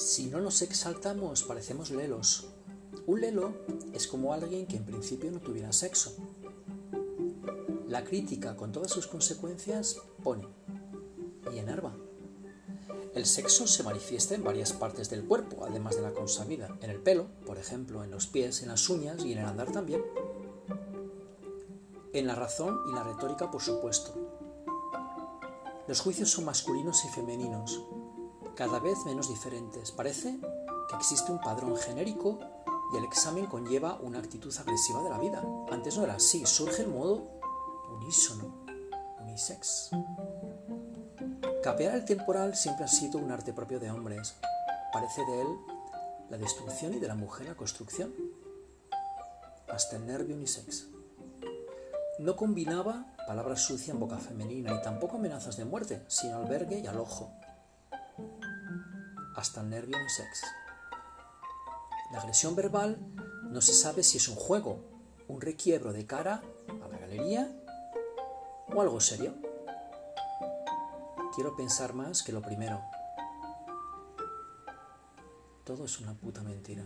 Si no nos exaltamos, parecemos lelos. Un lelo es como alguien que en principio no tuviera sexo. La crítica, con todas sus consecuencias, pone y enerva. El sexo se manifiesta en varias partes del cuerpo, además de la consabida. En el pelo, por ejemplo, en los pies, en las uñas y en el andar también. En la razón y la retórica, por supuesto. Los juicios son masculinos y femeninos, cada vez menos diferentes. Parece que existe un padrón genérico y el examen conlleva una actitud agresiva de la vida. Antes no era así, surge el modo unísono, unisex. Capear el temporal siempre ha sido un arte propio de hombres. Parece de él la destrucción y de la mujer la construcción. Hasta el nervio unisex. No combinaba palabras sucias en boca femenina ni tampoco amenazas de muerte, sino albergue y alojo. Hasta el nervio unisex. La agresión verbal no se sabe si es un juego, un requiebro de cara a la galería o algo serio. Quiero pensar más que lo primero. Todo es una puta mentira.